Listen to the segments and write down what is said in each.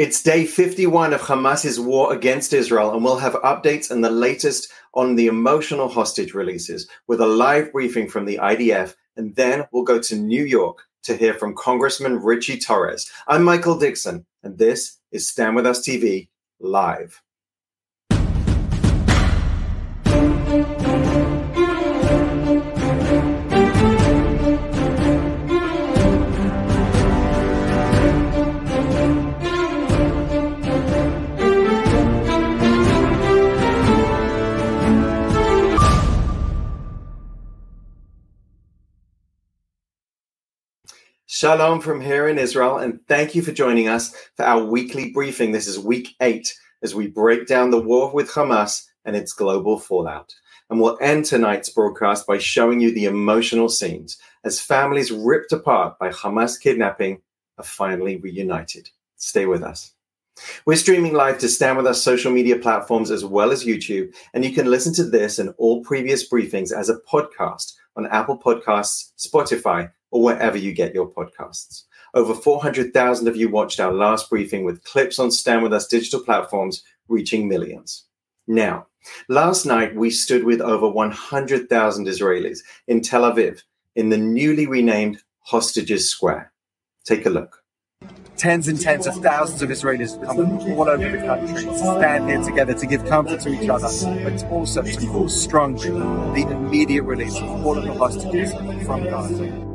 It's day 51 of Hamas's war against Israel, and we'll have updates and the latest on the emotional hostage releases with a live briefing from the IDF. And then we'll go to New York to hear from Congressman Ritchie Torres. I'm Michael Dixon, and this is Stand With Us TV Live. Shalom from here in Israel, and thank you for joining us for our weekly briefing. This is week eight as we break down the war with Hamas and its global fallout. And we'll end tonight's broadcast by showing you the emotional scenes as families ripped apart by Hamas kidnapping are finally reunited. Stay with us. We're streaming live to Stand With Us social media platforms as well as YouTube, and you can listen to this and all previous briefings as a podcast on Apple Podcasts, Spotify, or wherever you get your podcasts. Over 400,000 of you watched our last briefing with clips on Stand With Us digital platforms reaching millions. Now, last night we stood with over 100,000 Israelis in Tel Aviv in the newly renamed Hostages Square. Take a look. Tens and tens of thousands of Israelis come from all over the country to stand here together to give comfort to each other, but also to call strongly the immediate release of all of the hostages from Gaza.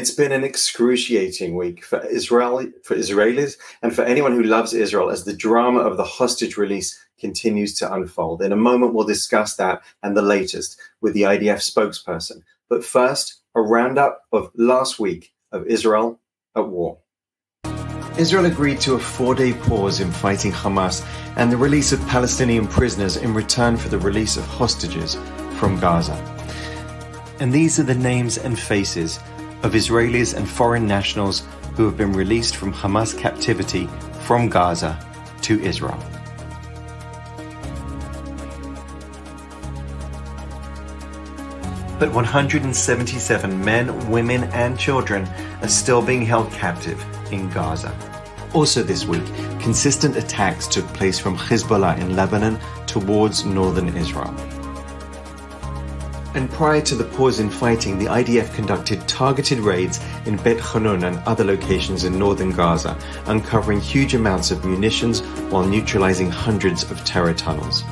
It's been an excruciating week for Israel, for Israelis, and for anyone who loves Israel as the drama of the hostage release continues to unfold. In a moment, we'll discuss that and the latest with the IDF spokesperson. But first, a roundup of last week of Israel at war. Israel agreed to a four day pause in fighting Hamas and the release of Palestinian prisoners in return for the release of hostages from Gaza. And these are the names and faces of Israelis and foreign nationals who have been released from Hamas captivity from Gaza to Israel. But 177 men, women, and children are still being held captive in Gaza. Also, this week, consistent attacks took place from Hezbollah in Lebanon towards northern Israel. And prior to the pause in fighting, the IDF conducted targeted raids in Bet Hanun and other locations in northern Gaza, uncovering huge amounts of munitions while neutralizing hundreds of terror tunnels.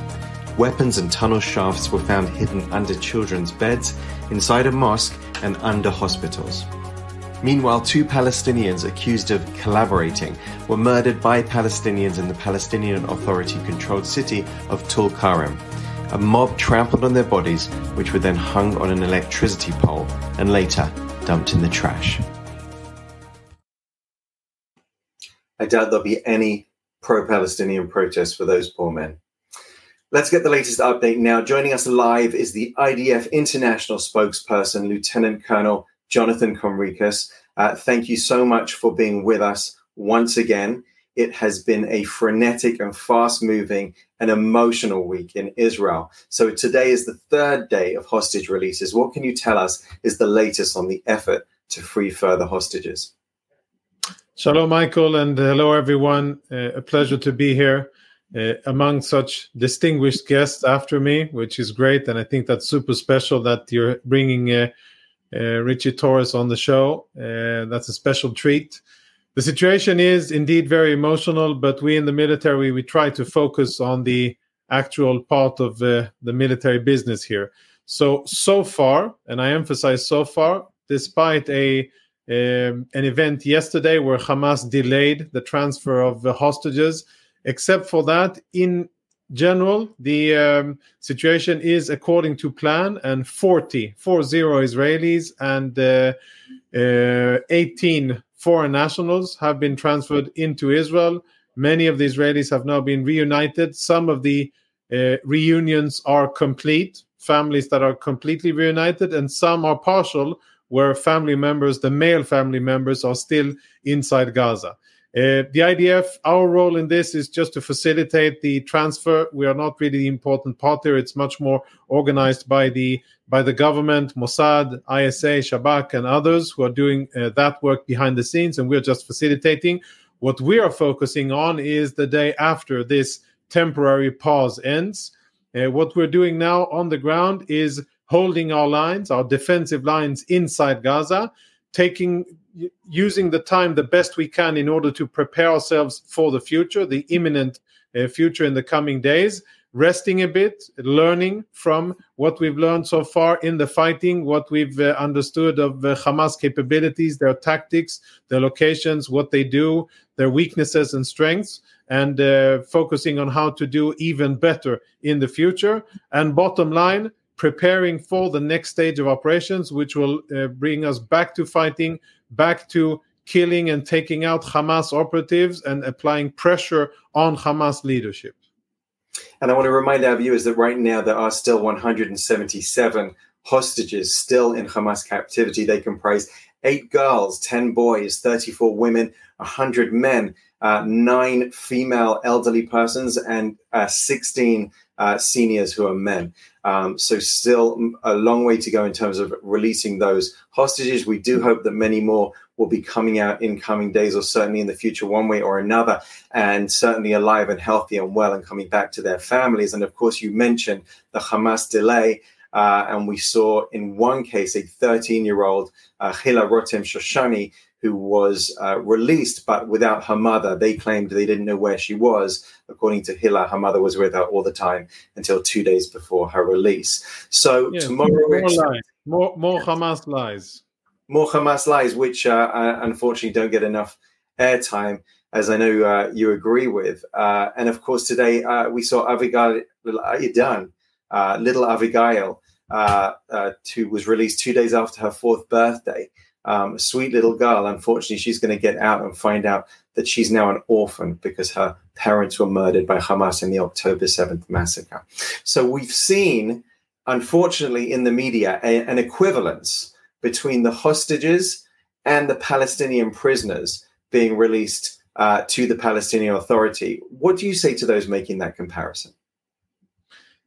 Weapons and tunnel shafts were found hidden under children's beds, inside a mosque, and under hospitals. Meanwhile, two Palestinians accused of collaborating were murdered by Palestinians in the Palestinian Authority controlled city of Tulkarem. A mob trampled on their bodies, which were then hung on an electricity pole and later dumped in the trash. I doubt there'll be any pro Palestinian protests for those poor men. Let's get the latest update now. Joining us live is the IDF International spokesperson, Lieutenant Colonel Jonathan Conricus. Uh, thank you so much for being with us once again. It has been a frenetic and fast moving and emotional week in Israel. So today is the third day of hostage releases. What can you tell us is the latest on the effort to free further hostages? Shalom, Michael, and hello, everyone. Uh, a pleasure to be here uh, among such distinguished guests after me, which is great. And I think that's super special that you're bringing uh, uh Ritchie Torres on the show. Uh, that's a special treat the situation is indeed very emotional, but we in the military we try to focus on the actual part of uh, the military business here. So so far, and I emphasize so far, despite a um, an event yesterday where Hamas delayed the transfer of the hostages. Except for that, in general, the um, situation is according to plan, and 40, 40 Israelis and uh, uh, 18 foreign nationals have been transferred into Israel. Many of the Israelis have now been reunited. Some of the uh, reunions are complete, families that are completely reunited, and some are partial, where family members, the male family members, are still inside Gaza. Uh, the IDF, our role in this is just to facilitate the transfer. We are not really the important part here. It's much more organized by the by the government, Mossad, ISA, Shabak, and others who are doing uh, that work behind the scenes, and we're just facilitating. What we are focusing on is the day after this temporary pause ends. Uh, what we're doing now on the ground is holding our lines, our defensive lines inside Gaza, taking using the time the best we can in order to prepare ourselves for the future, the imminent uh, future in the coming days, resting a bit, learning from what we've learned so far in the fighting, what we've uh, understood of uh, Hamas capabilities, their tactics, their locations, what they do, their weaknesses and strengths, and uh, focusing on how to do even better in the future. And bottom line, preparing for the next stage of operations, which will uh, bring us back to fighting, back to killing and taking out Hamas operatives and applying pressure on Hamas leadership. And I want to remind our viewers that right now there are still 177 hostages still in Hamas captivity. They comprise eight girls, 10 boys, 34 women, 100 men, uh, nine female elderly persons, and uh, 16 uh, seniors who are men. Um, so, still a long way to go in terms of releasing those hostages. We do hope that many more will be coming out in coming days, or certainly in the future, one way or another, and certainly alive and healthy and well and coming back to their families. And of course, you mentioned the Hamas delay. Uh, and we saw in one case a 13 year old uh, Hila Rotem Shoshani who was uh, released, but without her mother. They claimed they didn't know where she was. According to Hila, her mother was with her all the time until two days before her release. So yes, tomorrow, more, lies. more, more Hamas lies. More Hamas lies, which uh, uh, unfortunately don't get enough airtime, as I know uh, you agree with. Uh, and of course, today uh, we saw Avigail Idan, little Abigail, who was released two days after her fourth birthday um, sweet little girl. Unfortunately, she's going to get out and find out that she's now an orphan because her parents were murdered by Hamas in the October 7th massacre. So we've seen, unfortunately, in the media, a, an equivalence between the hostages and the Palestinian prisoners being released uh, to the Palestinian Authority. What do you say to those making that comparison?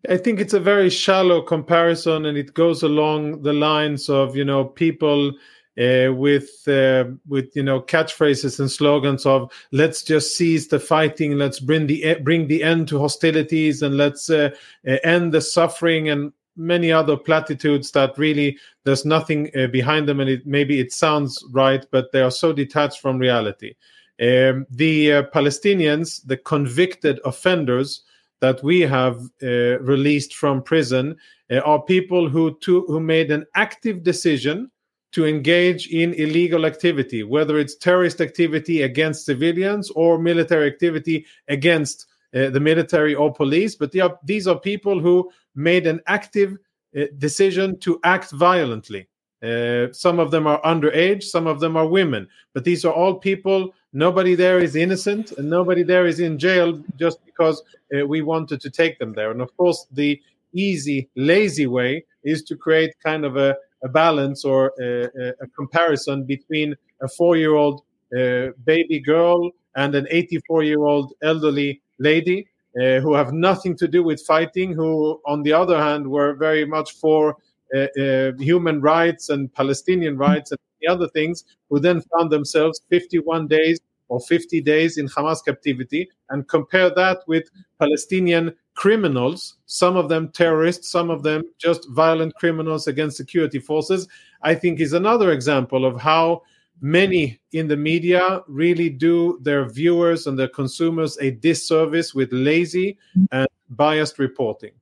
I think it's a very shallow comparison, and it goes along the lines of you know people uh, with uh, with you know catchphrases and slogans of let's just cease the fighting, let's bring the bring the end to hostilities, and let's uh, uh end the suffering and many other platitudes that really there's nothing uh, behind them, and it, maybe it sounds right, but they are so detached from reality. Um, the uh, Palestinians, the convicted offenders that we have released from prison, are people who to, who made an active decision to engage in illegal activity, whether it's terrorist activity against civilians or military activity against uh, the military or police. But are, these are people who made an active uh, decision to act violently. Uh, some of them are underage, some of them are women, but these are all people. Nobody there is innocent, and nobody there is in jail just because uh, we wanted to take them there. And of course, the easy, lazy way is to create kind of a a balance or a, a comparison between a four year old uh, baby girl and an 84 year old elderly lady uh, who have nothing to do with fighting, who, on the other hand, were very much for uh, uh human rights and Palestinian rights and the other things, who then found themselves 51 days or 50 days in Hamas captivity, and compare that with Palestinian criminals, some of them terrorists, some of them just violent criminals against security forces, I think is another example of how many in the media really do their viewers and their consumers a disservice with lazy and biased reporting.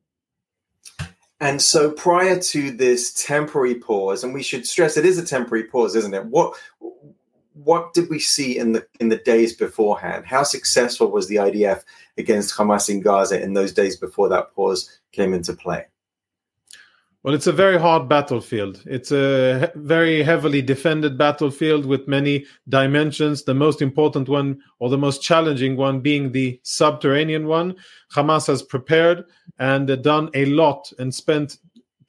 And so prior to this temporary pause, and we should stress it is a temporary pause, isn't it? What what did we see in the in the days beforehand? How successful was the IDF against Hamas in Gaza in those days before that pause came into play? Well, it's a very hard battlefield. It's a very heavily defended battlefield with many dimensions. The most important one, or the most challenging one, being the subterranean one. Hamas has prepared and done a lot and spent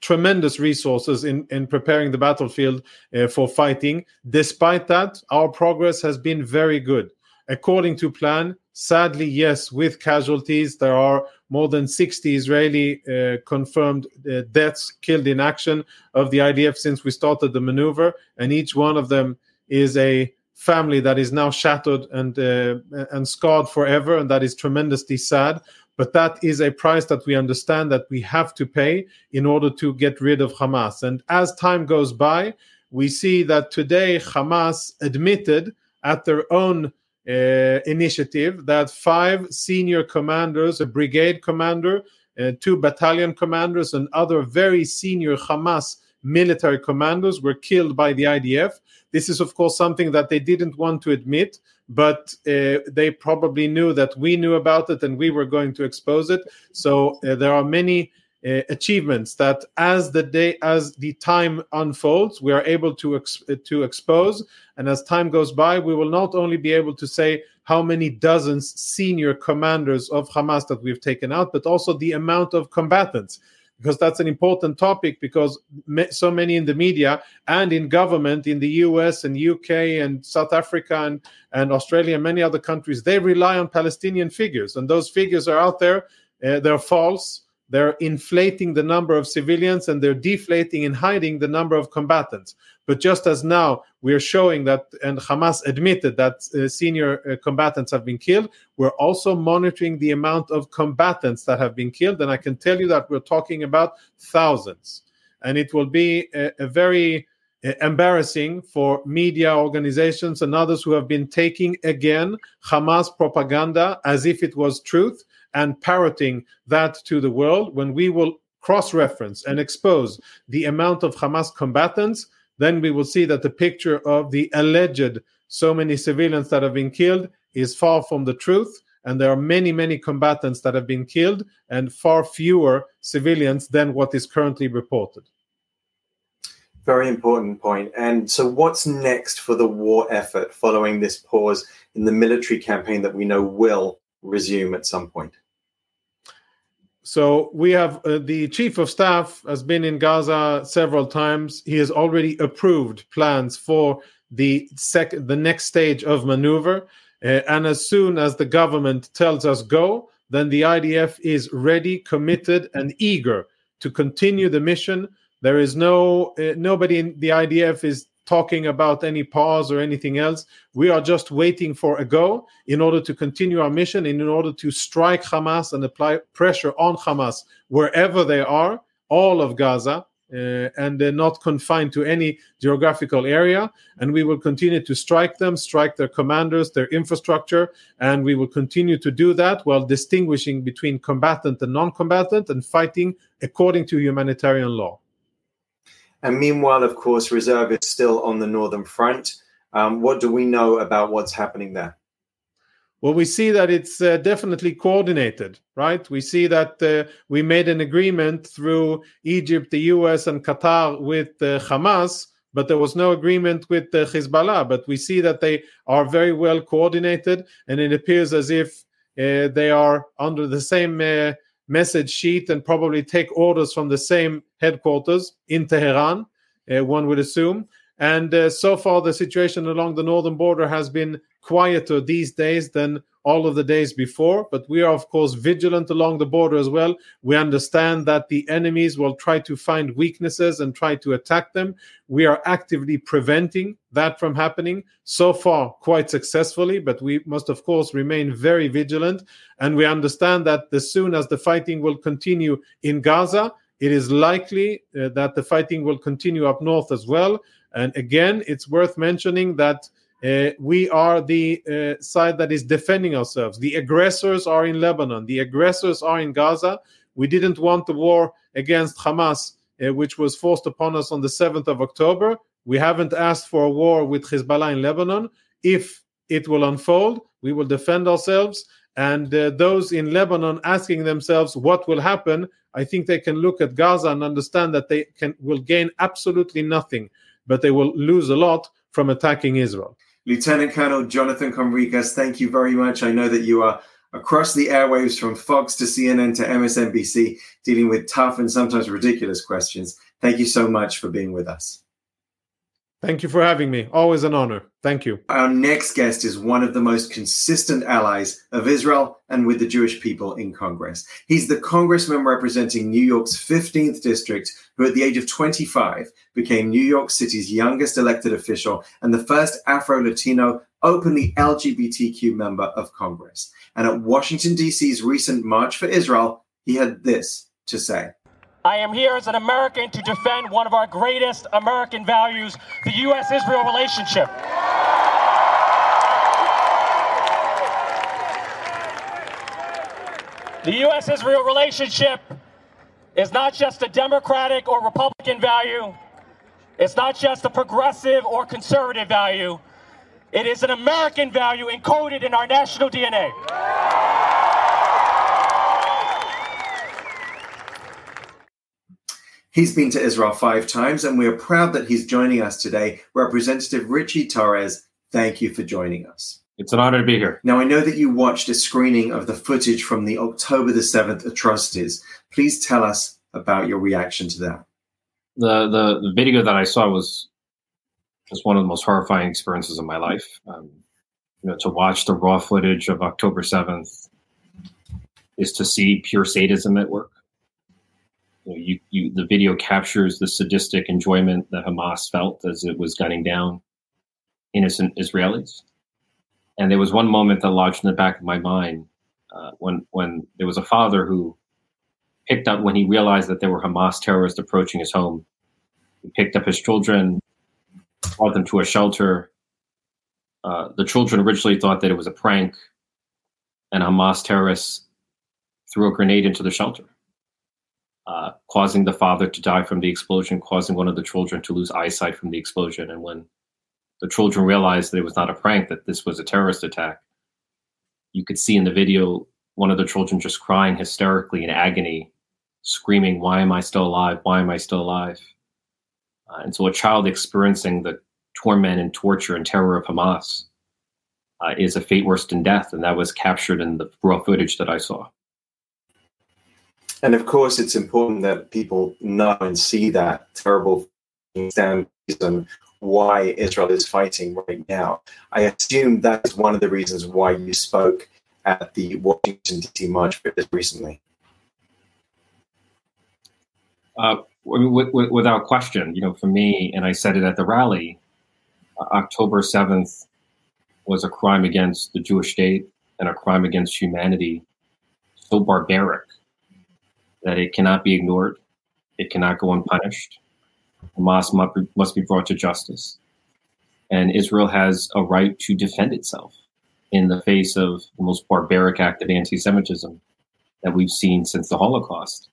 tremendous resources in, in preparing the battlefield uh, for fighting. Despite that, our progress has been very good. According to plan, sadly, yes, with casualties, there are more than 60 Israeli uh, confirmed uh, deaths killed in action of the IDF since we started the maneuver, and each one of them is a family that is now shattered and uh, and scarred forever, and that is tremendously sad. But that is a price that we understand that we have to pay in order to get rid of Hamas. And as time goes by, we see that today Hamas admitted at their own uh, initiative that five senior commanders, a brigade commander, uh, two battalion commanders, and other very senior Hamas military commanders were killed by the IDF. This is, of course, something that they didn't want to admit, but uh, they probably knew that we knew about it and we were going to expose it. So uh, there are many uh, achievements that as the day as the time unfolds we are able to ex- to expose and as time goes by we will not only be able to say how many dozens senior commanders of Hamas that we've taken out but also the amount of combatants because that's an important topic because so many in the media and in government in the US and UK and South Africa and, and Australia and many other countries they rely on Palestinian figures. And those figures are out there. Uh, they're false they're inflating the number of civilians and they're deflating and hiding the number of combatants. But just as now we're showing that, and Hamas admitted that uh, senior uh, combatants have been killed, we're also monitoring the amount of combatants that have been killed. And I can tell you that we're talking about thousands. And it will be a, a very uh, embarrassing for media organizations and others who have been taking again Hamas propaganda as if it was truth and parroting that to the world, when we will cross reference and expose the amount of Hamas combatants, then we will see that the picture of the alleged so many civilians that have been killed is far from the truth. And there are many, many combatants that have been killed and far fewer civilians than what is currently reported. Very important point. And so, what's next for the war effort following this pause in the military campaign that we know will resume at some point? So we have uh, the chief of staff has been in Gaza several times. He has already approved plans for the sec- the next stage of maneuver. Uh, and as soon as the government tells us go, then the IDF is ready, committed, and eager to continue the mission. There is no uh, nobody in the IDF is talking about any pause or anything else. We are just waiting for a go in order to continue our mission and in order to strike Hamas and apply pressure on Hamas wherever they are, all of Gaza. Uh, and they're not confined to any geographical area. And we will continue to strike them, strike their commanders, their infrastructure, and we will continue to do that while distinguishing between combatant and non combatant and fighting according to humanitarian law. And meanwhile, of course, reserve is still on the northern front. Um, what do we know about what's happening there? Well, we see that it's uh, definitely coordinated, right? We see that uh, we made an agreement through Egypt, the US, and Qatar with uh, Hamas, but there was no agreement with uh, Hezbollah. But we see that they are very well coordinated, and it appears as if uh, they are under the same uh, message sheet and probably take orders from the same headquarters in Tehran, uh, one would assume. And uh, so far, the situation along the northern border has been quieter these days than all of the days before. But we are, of course, vigilant along the border as well. We understand that the enemies will try to find weaknesses and try to attack them. We are actively preventing that from happening, so far, quite successfully. But we must, of course, remain very vigilant. And we understand that as soon as the fighting will continue in Gaza, it is likely uh, that the fighting will continue up north as well. And again, it's worth mentioning that uh, we are the uh, side that is defending ourselves. The aggressors are in Lebanon, the aggressors are in Gaza. We didn't want the war against Hamas, uh, which was forced upon us on the 7th of October. We haven't asked for a war with Hezbollah in Lebanon. If it will unfold, we will defend ourselves. And uh, those in Lebanon asking themselves what will happen, I think they can look at Gaza and understand that they can will gain absolutely nothing, but they will lose a lot from attacking Israel. Lieutenant Colonel Jonathan Conricus, thank you very much. I know that you are across the airwaves from Fox to CNN to MSNBC, dealing with tough and sometimes ridiculous questions. Thank you so much for being with us. Thank you for having me. Always an honor. Thank you. Our next guest is one of the most consistent allies of Israel and with the Jewish people in Congress. He's the congressman representing New York's 15th district, who at the age of 25 became New York City's youngest elected official and the first Afro Latino openly LGBTQ member of Congress. And at Washington, D.C.'s recent March for Israel, he had this to say. I am here as an American to defend one of our greatest American values, the U.S. Israel relationship. The U.S. Israel relationship is not just a Democratic or Republican value, it's not just a progressive or conservative value, it is an American value encoded in our national DNA. He's been to Israel five times, and we are proud that he's joining us today. Representative Ritchie Torres, thank you for joining us. It's an honor to be here. Now, I know that you watched a screening of the footage from the October the 7th atrocities. Please tell us about your reaction to that. The, the, the video that I saw was just one of the most horrifying experiences of my life. Um, you know, to watch the raw footage of October 7th is to see pure sadism at work you, know, you, you, the video captures the sadistic enjoyment that Hamas felt as it was gunning down innocent Israelis. And there was one moment that lodged in the back of my mind uh, when when there was a father who picked up when he realized that there were Hamas terrorists approaching his home. He picked up his children, brought them to a shelter. Uh, the children originally thought that it was a prank, and Hamas terrorists threw a grenade into the shelter uh, causing the father to die from the explosion, causing one of the children to lose eyesight from the explosion. And when the children realized that it was not a prank, that this was a terrorist attack, you could see in the video one of the children just crying hysterically in agony, screaming, Why am I still alive? Why am I still alive? Uh, and so a child experiencing the torment and torture and terror of Hamas uh, is a fate worse than death. And that was captured in the raw footage that I saw. And of course, it's important that people know and see that terrible reason why Israel is fighting right now. I assume that is one of the reasons why you spoke at the Washington D.C. March recently. Uh, without question, you know, for me, and I said it at the rally, uh, October 7th was a crime against the Jewish state and a crime against humanity so barbaric that it cannot be ignored. It cannot go unpunished. Hamas must be, brought to justice. And Israel has a right to defend itself in the face of the most barbaric act of anti Semitism that we've seen since the Holocaust.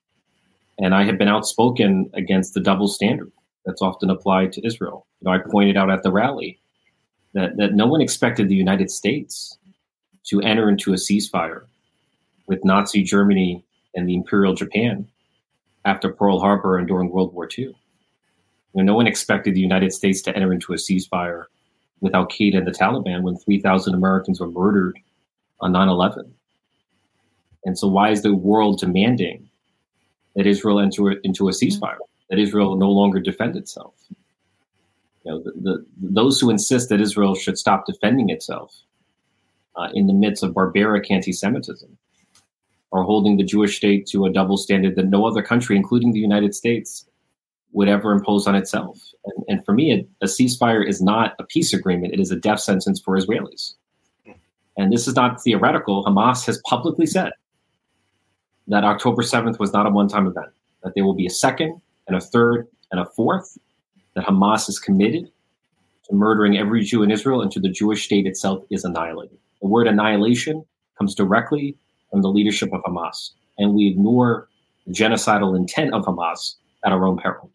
And I have been outspoken against the double standard that's often applied to Israel. You know, I pointed out at the rally that, that no one expected the United States to enter into a ceasefire with Nazi Germany and the Imperial Japan after Pearl Harbor and during World War II. You know, no one expected the United States to enter into a ceasefire with Al Qaeda and the Taliban when 3,000 Americans were murdered on 9 11. And so, why is the world demanding that Israel enter into a ceasefire, that Israel no longer defend itself? You know, the, the, those who insist that Israel should stop defending itself uh, in the midst of barbaric anti Semitism are holding the Jewish state to a double standard that no other country, including the United States, would ever impose on itself. And, and for me, a, a, ceasefire is not a peace agreement, it is a death sentence for Israelis. And this is not theoretical. Hamas has publicly said that October 7th was not a one time event, that there will be a second and a third and a fourth, that Hamas is committed to murdering every Jew in Israel until the Jewish state itself is annihilated. The word annihilation comes directly from the leadership of Hamas. And we ignore the genocidal intent of Hamas at our own peril.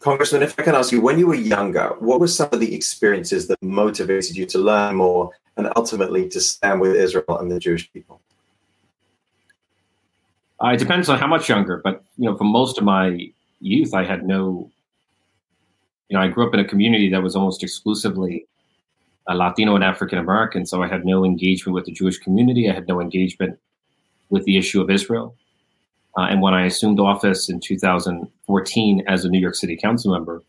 Congressman, if I can ask you, when you were younger, what were some of the experiences that motivated you to learn more and ultimately to stand with Israel and the Jewish people? Uh, it depends on how much younger, but you know, for most of my youth, I had no. You know, I grew up in a community that was almost exclusively uh, Latino and African American, so I had no engagement with the Jewish community. I had no engagement with the issue of Israel. Uh, and when I assumed office in 2014 as a New York City Council member,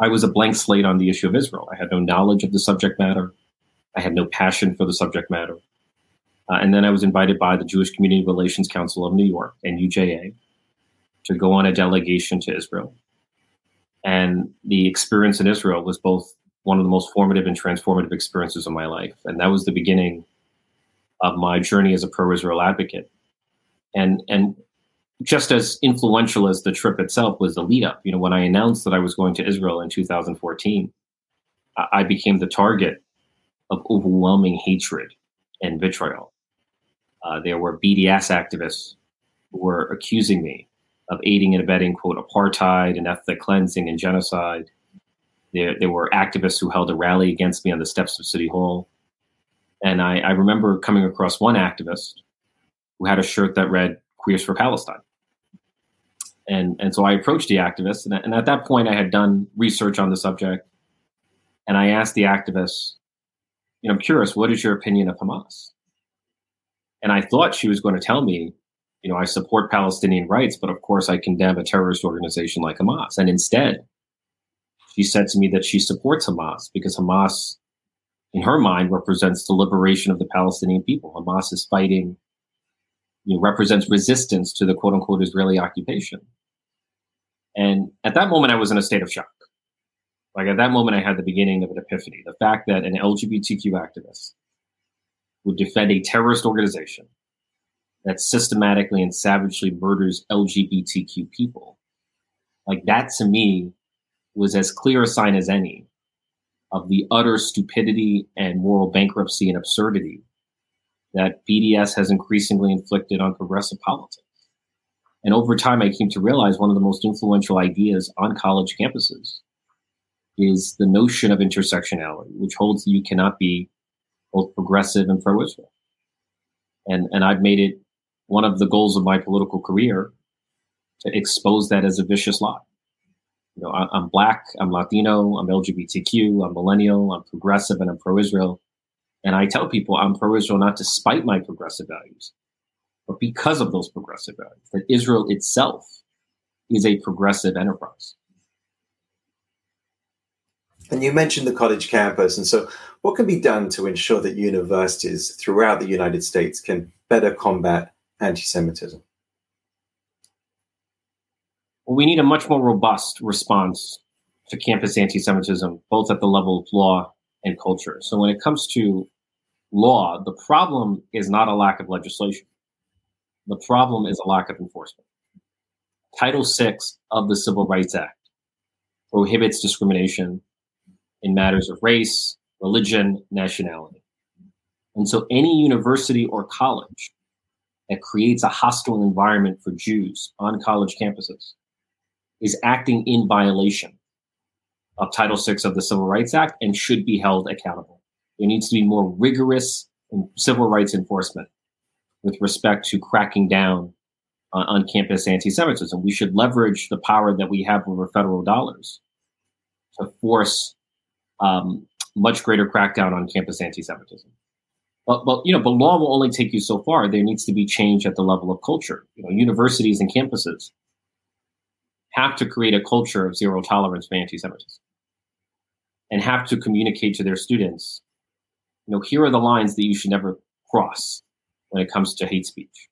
I was a blank slate on the issue of Israel. I had no knowledge of the subject matter. I had no passion for the subject matter. Uh, and then I was invited by the Jewish Community Relations Council of New York and UJA to go on a delegation to Israel. And the experience in Israel was both one of the most formative and transformative experiences of my life. And that was the beginning of my journey as a pro Israel advocate. And, and just as influential as the trip itself was the lead up, you know, when I announced that I was going to Israel in 2014, I became the target of overwhelming hatred and vitriol. Uh, there were BDS activists who were accusing me of aiding and abetting, quote, apartheid and ethnic cleansing and genocide. There, there were activists who held a rally against me on the steps of City Hall. And I, I remember coming across one activist who had a shirt that read Queers for Palestine. And, and so I approached the activist, and, and at that point, I had done research on the subject. And I asked the activist, you know, I'm curious, what is your opinion of Hamas? And I thought she was going to tell me, you know, I support Palestinian rights, but of course I condemn a terrorist organization like Hamas. And instead, she said to me that she supports Hamas because Hamas, in her mind, represents the liberation of the Palestinian people. Hamas is fighting, you know, represents resistance to the quote unquote Israeli occupation. And at that moment, I was in a state of shock. Like at that moment, I had the beginning of an epiphany. The fact that an LGBTQ activist would defend a terrorist organization that systematically and savagely murders LGBTQ people. Like that to me was as clear a sign as any of the utter stupidity and moral bankruptcy and absurdity that BDS has increasingly inflicted on progressive politics. And over time, I came to realize one of the most influential ideas on college campuses is the notion of intersectionality, which holds that you cannot be both progressive and pro Israel. And, and I've made it one of the goals of my political career to expose that as a vicious lie. You know, I, I'm black, I'm Latino, I'm LGBTQ, I'm millennial, I'm progressive, and I'm pro Israel. And I tell people I'm pro Israel not despite my progressive values, but because of those progressive values, that Israel itself is a progressive enterprise. And you mentioned the college campus. And so, what can be done to ensure that universities throughout the United States can better combat anti Semitism? We need a much more robust response to campus anti Semitism, both at the level of law and culture. So, when it comes to law, the problem is not a lack of legislation, the problem is a lack of enforcement. Title VI of the Civil Rights Act prohibits discrimination in matters of race, religion, nationality. And so any university or college that creates a hostile environment for Jews on college campuses is acting in violation of Title VI of the Civil Rights Act and should be held accountable. There needs to be more rigorous civil rights enforcement with respect to cracking down on, on campus anti Semitism. We should leverage the power that we have over federal dollars to force um, much greater crackdown on campus anti-Semitism. But, but you know, but law will only take you so far. There needs to be change at the level of culture. You know, universities and campuses have to create a culture of zero tolerance for anti-Semitism, and have to communicate to their students, you know, here are the lines that you should never cross when it comes to hate speech.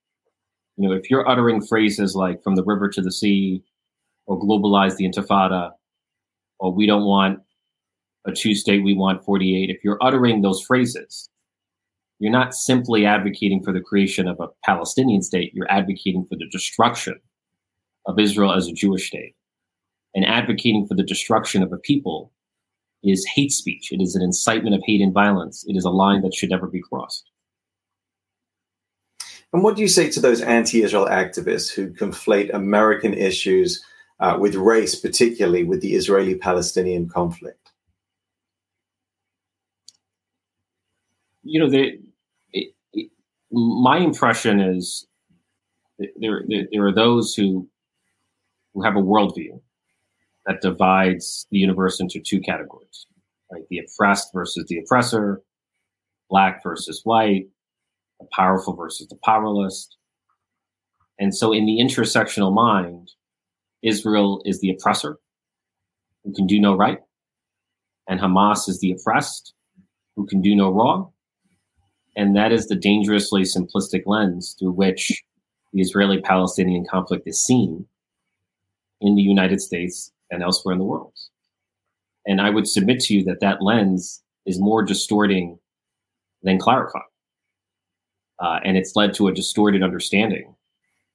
You know, if you're uttering phrases like "from the river to the sea," or "globalize the Intifada," or "we don't want a two state, we want 48, if you're uttering those phrases, you're not simply advocating for the creation of a Palestinian state, you're advocating for the destruction of Israel as a Jewish state. And advocating for the destruction of a people is hate speech. It is an incitement of hate and violence. It is a line that should never be crossed. And what do you say to those anti Israel activists who conflate American issues uh, with race, particularly with the Israeli Palestinian conflict? You know, they, it, it, my impression is there, there, there are those who, who have a worldview that divides the universe into two categories, right? The oppressed versus the oppressor, black versus white, the powerful versus the powerless. And so, in the intersectional mind, Israel is the oppressor who can do no right, and Hamas is the oppressed who can do no wrong. And that is the dangerously simplistic lens through which the Israeli Palestinian conflict is seen in the United States and elsewhere in the world. And I would submit to you that that lens is more distorting than clarifying. Uh, and it's led to a distorted understanding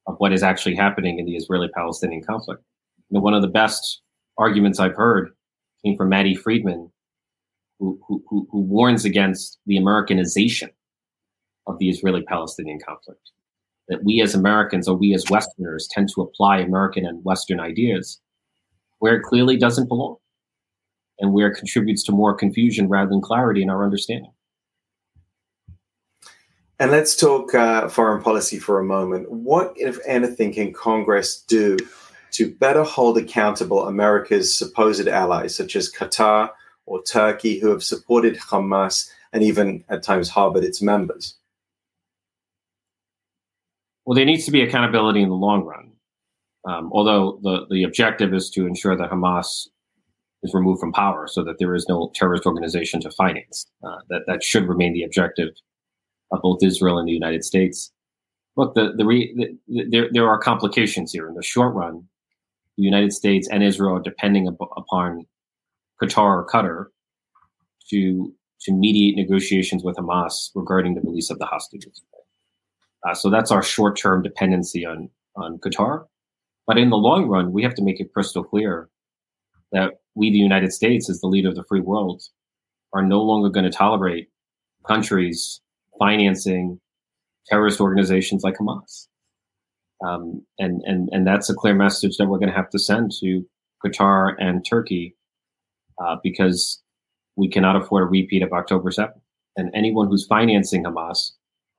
of what is actually happening in the Israeli Palestinian conflict. You know, one of the best arguments I've heard came from Matti Friedman, who, who, who warns against the Americanization of the Israeli Palestinian conflict. That we as Americans or we as Westerners tend to apply American and Western ideas where it clearly doesn't belong and where it contributes to more confusion rather than clarity in our understanding. And let's talk uh, foreign policy for a moment. What, if anything, can Congress do to better hold accountable America's supposed allies, such as Qatar or Turkey, who have supported Hamas and even at times harbored its members? Well, there needs to be accountability in the long run. Um, although the, the objective is to ensure that Hamas is removed from power so that there is no terrorist organization to finance. Uh, that, that should remain the objective of both Israel and the United States. Look, the, the, re, the, there, there are complications here. In the short run, the United States and Israel are depending up, upon Qatar or Qatar to, to mediate negotiations with Hamas regarding the release of the hostages. Uh, so that's our short term dependency on, on Qatar. But in the long run, we have to make it crystal clear that we, the United States, as the leader of the free world, are no longer going to tolerate countries financing terrorist organizations like Hamas. Um, and, and, and that's a clear message that we're going to have to send to Qatar and Turkey uh, because we cannot afford a repeat of October 7th. And anyone who's financing Hamas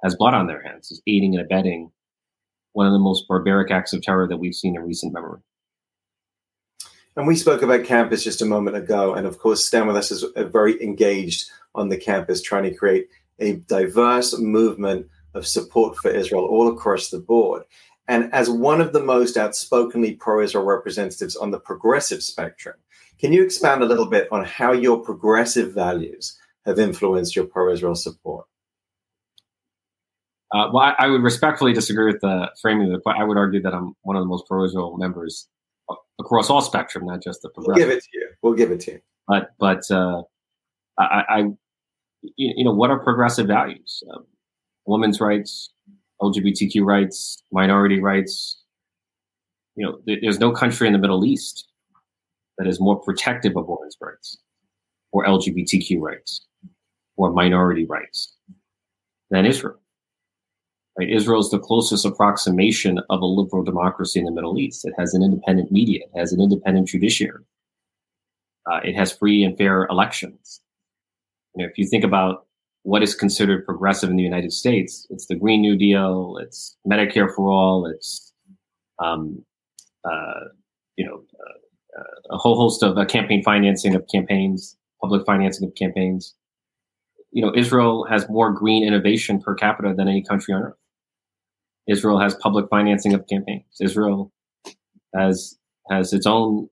has blood on their hands, is aiding and abetting one of the most barbaric acts of terror that we've seen in recent memory. And we spoke about campus just a moment ago. And of course, Stand With Us is uh, very engaged on the campus, trying to create a diverse movement of support for Israel all across the board. And as one of the most outspokenly pro Israel representatives on the progressive spectrum, can you expand a little bit on how your progressive values have influenced your pro Israel support? Uh, well, I, I, would respectfully disagree with the framing of the question. I would argue that I'm one of the most pro-Israel members across all spectrum, not just the progressive. We'll give it to you. We'll give it to you. But but uh, I, I, you know what are progressive values? Um, women's rights, LGBTQ rights, minority rights. You know, there's no country in the Middle East that is more protective of women's rights, or LGBTQ rights, or minority rights than Israel. Right? Israel is the closest approximation of a liberal democracy in the Middle East. It has an independent media, it has an independent judiciary, uh, it has free and fair elections. You know, if you think about what is considered progressive in the United States, it's the Green New Deal, it's Medicare for all, it's um, uh, you know uh, a whole host of uh, campaign financing of campaigns, public financing of campaigns. You know, Israel has more green innovation per capita than any country on earth. Israel has public financing of campaigns. Israel has has its own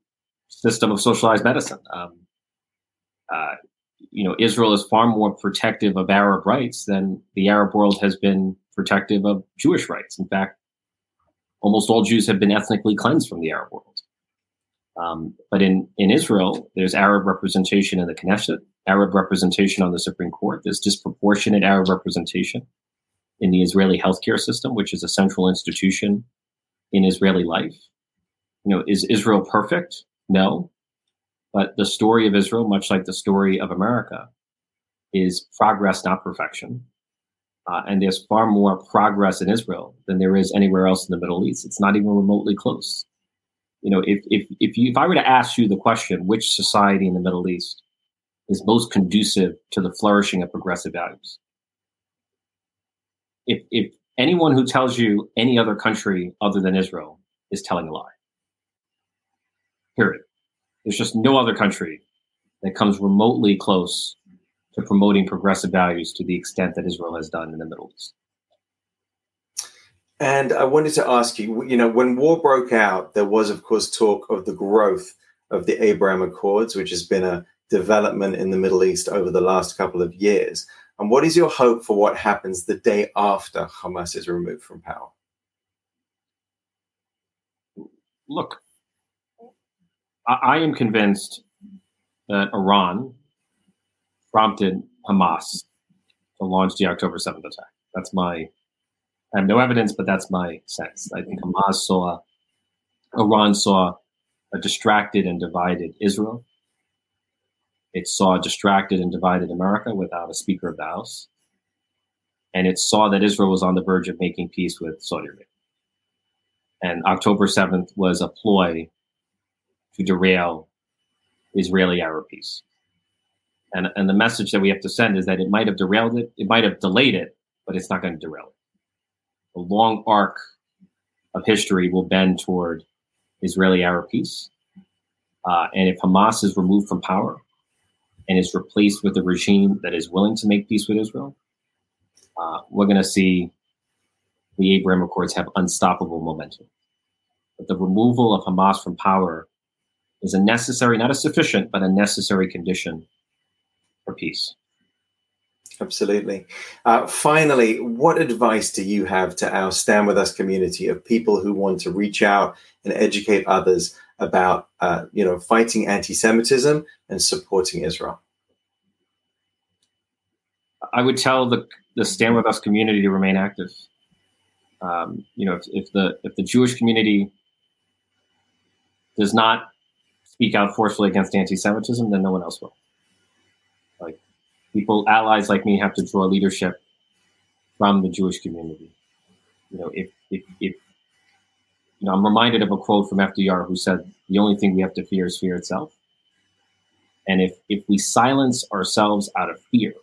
system of socialized medicine. Um, uh, you know, Israel is far more protective of Arab rights than the Arab world has been protective of Jewish rights. In fact, almost all Jews have been ethnically cleansed from the Arab world. Um, but in, in Israel, there's Arab representation in the Knesset, Arab representation on the Supreme Court. There's disproportionate Arab representation in the Israeli healthcare system, which is a central institution in Israeli life. You know, is Israel perfect? No. But the story of Israel, much like the story of America, is progress, not perfection. Uh, and there's far more progress in Israel than there is anywhere else in the Middle East. It's not even remotely close. You know, if if if you if I were to ask you the question, which society in the Middle East is most conducive to the flourishing of progressive values? If if anyone who tells you any other country other than Israel is telling a lie. Period. There's just no other country that comes remotely close to promoting progressive values to the extent that Israel has done in the Middle East. And I wanted to ask you, you know, when war broke out, there was, of course, talk of the growth of the Abraham Accords, which has been a development in the Middle East over the last couple of years. And what is your hope for what happens the day after Hamas is removed from power? Look, I, am convinced that Iran prompted Hamas to launch the October 7th attack. That's my, I have no evidence, but that's my sense. I think Hamas saw, Iran saw a distracted and divided Israel. It saw distracted and divided America without a Speaker of the House. And it saw that Israel was on the verge of making peace with Saudi Arabia. And October 7th was a ploy to derail Israeli Arab peace. And, and the message that we have to send is that it might have derailed it, it might have delayed it, but it's not going to derail it. The long arc of history will bend toward Israeli Arab peace. Uh, and if Hamas is removed from power and is replaced with a regime that is willing to make peace with Israel, uh, we're going to see the Abraham Accords have unstoppable momentum. But the removal of Hamas from power is a necessary, not a sufficient, but a necessary condition for peace. Absolutely. Uh, finally, what advice do you have to our Stand With Us community of people who want to reach out and educate others about, uh, you know, fighting anti-Semitism and supporting Israel? I would tell the the Stand With Us community to remain active. Um, you know, if, if the if the Jewish community does not speak out forcefully against anti-Semitism, then no one else will. Like people, allies like me, have to draw leadership from the Jewish community. You know, if if if you know, I'm reminded of a quote from FDR who said, "The only thing we have to fear is fear itself." And if if we silence ourselves out of fear,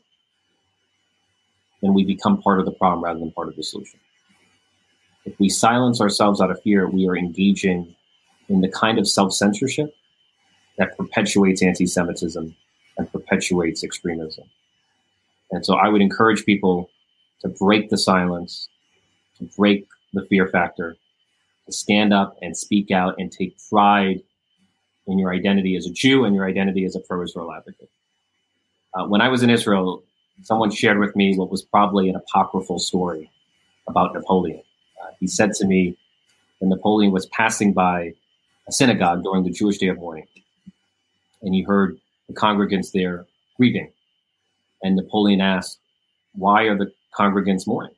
then we become part of the problem rather than part of the solution. If we silence ourselves out of fear, we are engaging in the kind of self censorship that perpetuates anti Semitism and perpetuates extremism. And so I would encourage people to break the silence, to break the fear factor, to stand up and speak out and take pride in your identity as a Jew and your identity as a pro Israel advocate. Uh, when I was in Israel, someone shared with me what was probably an apocryphal story about Napoleon. Uh, he said to me when Napoleon was passing by a synagogue during the Jewish Day of Mourning, and he heard the congregants there grieving. And Napoleon asked, Why are the congregants mourning?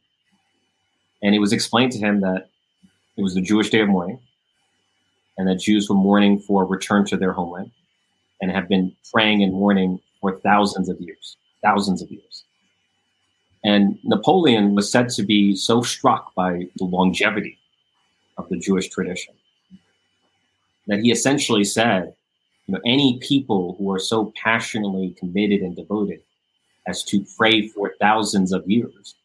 And it was explained to him that it was the Jewish day of mourning and that Jews were mourning for return to their homeland and have been praying and mourning for thousands of years, thousands of years. And Napoleon was said to be so struck by the longevity of the Jewish tradition that he essentially said, you know, any people who are so passionately committed and devoted as to pray for thousands of years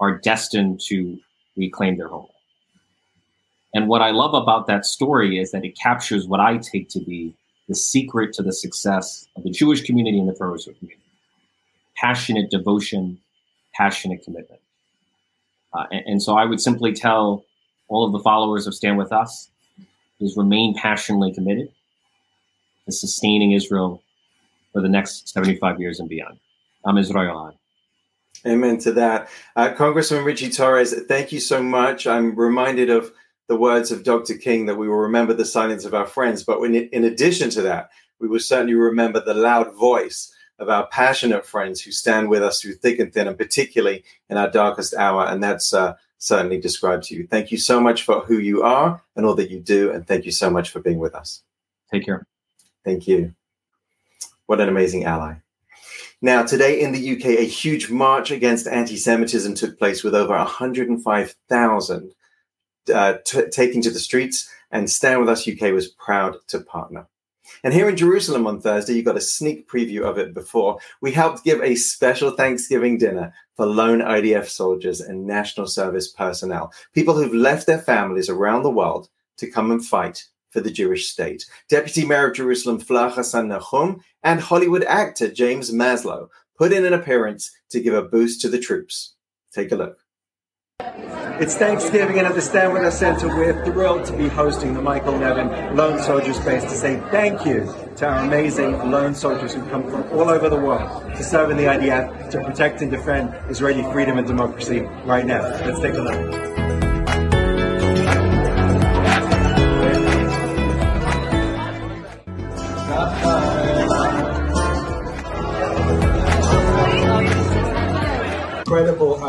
are destined to reclaim their home. And what I love about that story is that it captures what I take to be the secret to the success of the Jewish community and the pro community passionate devotion, passionate commitment. Uh, and, and so I would simply tell all of the followers of Stand With Us is remain passionately committed to sustaining Israel for the next 75 years and beyond. I'm Israel. Amen to that. Uh, Congressman Ritchie Torres, thank you so much. I'm reminded of the words of Dr. King that we will remember the silence of our friends, but when, in addition to that, we will certainly remember the loud voice of our passionate friends who stand with us through thick and thin, and particularly in our darkest hour. And that's uh, certainly described to you. Thank you so much for who you are and all that you do. And thank you so much for being with us. Take care. Thank you. What an amazing ally. Now, today in the UK, a huge march against anti Semitism took place with over 105,000 uh, t- taking to the streets, and Stand With Us UK was proud to partner. And here in Jerusalem on Thursday, you got a sneak preview of it before. We helped give a special Thanksgiving dinner for lone IDF soldiers and national service personnel, people who've left their families around the world to come and fight for the Jewish state. Deputy Mayor of Jerusalem, Fleur Hassan Nahoum, and Hollywood actor James Maslow put in an appearance to give a boost to the troops. Take a look. It's Thanksgiving, and at the Stand With Us Center, we're thrilled to be hosting the Michael Levin Lone Soldiers Base to say thank you to our amazing lone soldiers who come from all over the world to serve in the IDF to protect and defend Israeli freedom and democracy right now. Let's take a look.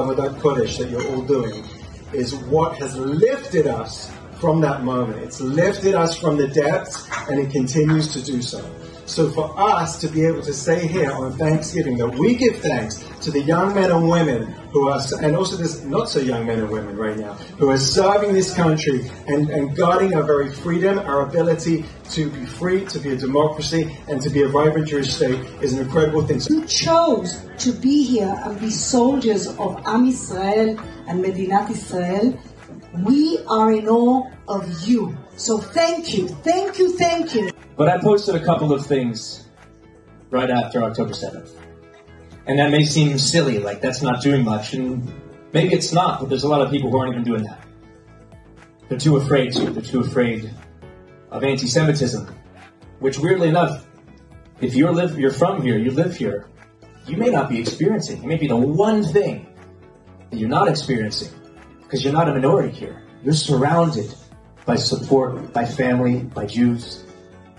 Avodat Kodesh that you're all doing is what has lifted us from that moment. It's lifted us from the depths and it continues to do so. So for us to be able to say here on Thanksgiving that we give thanks to the young men and women who are, and also this not so young men and women right now, who are serving this country and, and guarding our very freedom, our ability to be free, to be a democracy, and to be a vibrant Jewish state is an incredible thing. You chose to be here and be soldiers of Am Israel and Medinat Israel. We are in awe of you. So thank you, thank you, thank you. But I posted a couple of things right after October 7th. And that may seem silly, like that's not doing much. And maybe it's not, but there's a lot of people who aren't even doing that. They're too afraid to. They're too afraid of anti Semitism. Which, weirdly enough, if you're, live, you're from here, you live here, you may not be experiencing. It may be the one thing that you're not experiencing because you're not a minority here. You're surrounded by support, by family, by Jews,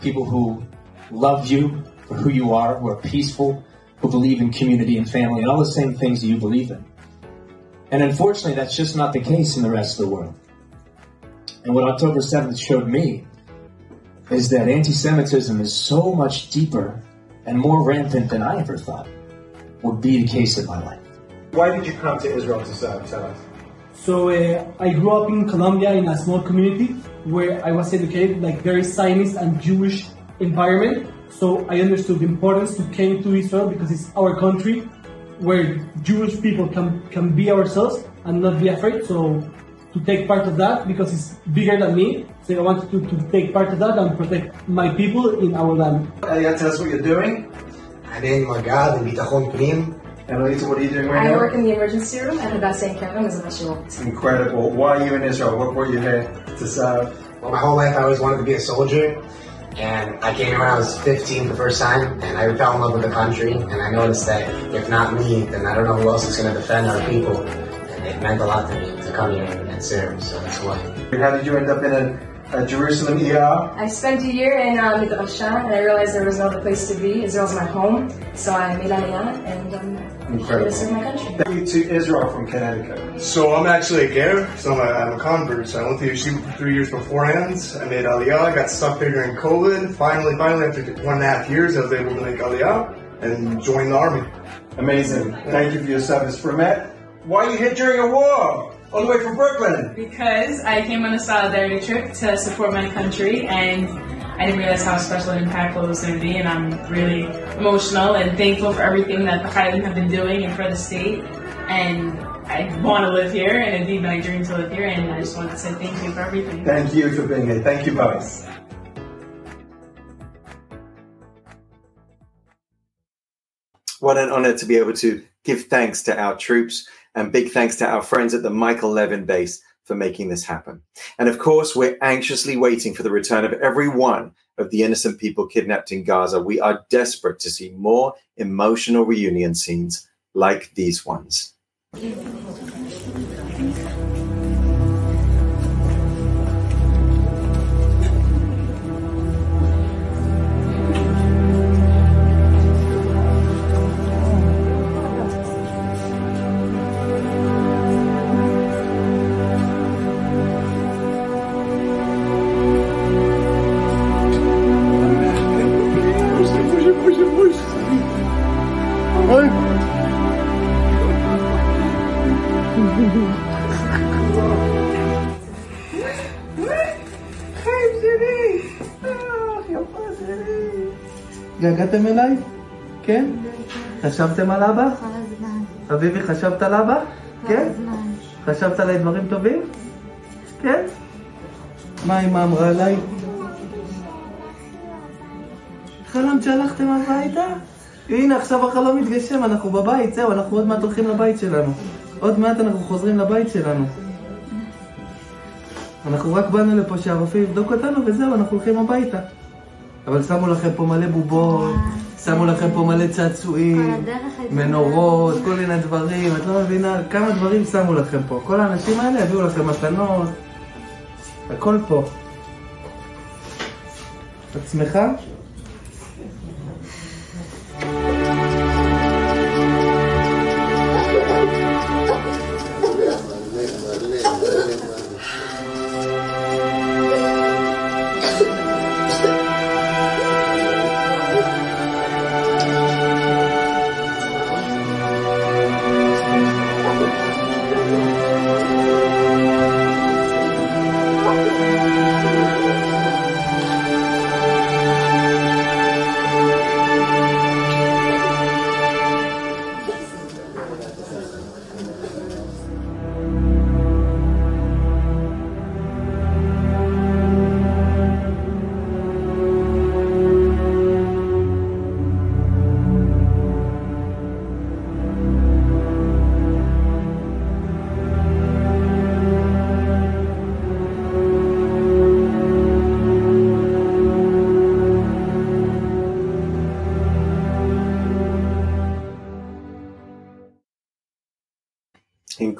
people who love you for who you are, who are peaceful, who believe in community and family and all the same things that you believe in. And unfortunately, that's just not the case in the rest of the world. And what October 7th showed me is that anti Semitism is so much deeper and more rampant than I ever thought would be the case in my life. Why did you come to Israel to serve? Tell us. So uh, I grew up in Colombia in a small community where I was educated, like very Zionist and Jewish environment. So I understood the importance to came to Israel because it's our country where Jewish people can, can be ourselves and not be afraid. So to take part of that because it's bigger than me. So I wanted to, to take part of that and protect my people in our land. I think what you're doing. and then my God, the Bitachon Prim. Alita, what are you doing right I now? work in the emergency room at Hadassah Kevin as a Mashiach. Incredible. Why are you in Israel? What brought you here to serve? Well, my whole life I always wanted to be a soldier. And I came here when I was 15 the first time, and I fell in love with the country. And I noticed that if not me, then I don't know who else is going to defend our people. And it meant a lot to me to come here and serve, so that's why. And how did you end up in a, a Jerusalem ER? I spent a year in uh, Midrasha, and I realized there was no other place to be. Israel's my home, so I made Aliyah, and um, here to serve my country. Thank you to Israel from Connecticut. So I'm actually a Ger, so I'm a, I'm a convert. So I went to yeshiva for three years beforehand. I made Aliyah. I got stuck there during COVID. Finally, finally, after one and a half years, I was able to make Aliyah and join the army. Amazing. Thank you for your service. Framet, why are you here during a war? All the way from Brooklyn. Because I came on a solidarity trip to support my country and I didn't realize how special and impactful it was going to be and I'm really emotional and thankful for everything that the Highland have been doing and for the state and I want to live here and indeed my dream to live here and I just want to say thank you for everything. Thank you for being here. Thank you both. What an honor to be able to give thanks to our troops and big thanks to our friends at the Michael Levin base for making this happen. And of course, we're anxiously waiting for the return of every one of the innocent people kidnapped in Gaza. We are desperate to see more emotional reunion scenes like these ones. חשבתם על אבא? אביבי, חשבת על אבא? כן? חשבת עליי דברים טובים? כן? מה אמא אמרה עליי? חלמת שהלכתם הביתה? הנה, עכשיו החלום מתגשם, אנחנו בבית, זהו, אנחנו עוד מעט הולכים לבית שלנו. עוד מעט אנחנו חוזרים לבית שלנו. אנחנו רק באנו לפה שהרופא יבדוק אותנו וזהו, אנחנו הולכים הביתה. אבל שמו לכם פה מלא בובות, שמו לכם פה מלא צעצועים, מנורות, כל מיני דברים, את לא מבינה כמה דברים שמו לכם פה. כל האנשים האלה הביאו לכם מתנות, הכל פה. את שמחה?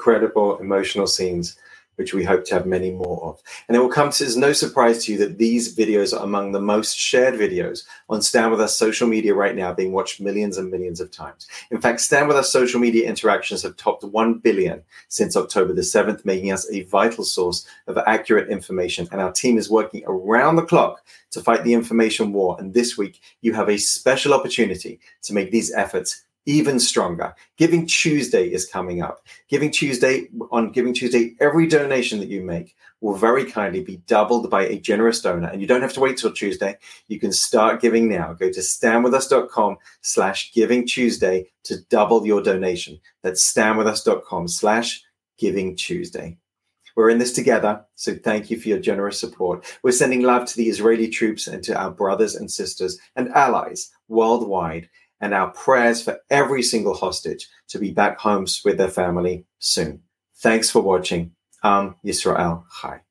Incredible emotional scenes, which we hope to have many more of. And it will come as no surprise to you that these videos are among the most shared videos on Stand With Us social media right now, being watched millions and millions of times. In fact, Stand With Us social media interactions have topped 1 billion since October the 7th, making us a vital source of accurate information. And our team is working around the clock to fight the information war. And this week, you have a special opportunity to make these efforts even stronger. Giving Tuesday is coming up. Giving Tuesday, on Giving Tuesday, every donation that you make will very kindly be doubled by a generous donor. And you don't have to wait till Tuesday. You can start giving now. Go to standwithus.com slash giving Tuesday to double your donation. That's standwithus.com slash giving Tuesday. We're in this together, so thank you for your generous support. We're sending love to the Israeli troops and to our brothers and sisters and allies worldwide and our prayers for every single hostage to be back home with their family soon. Thanks for watching. Am Yisrael Chai.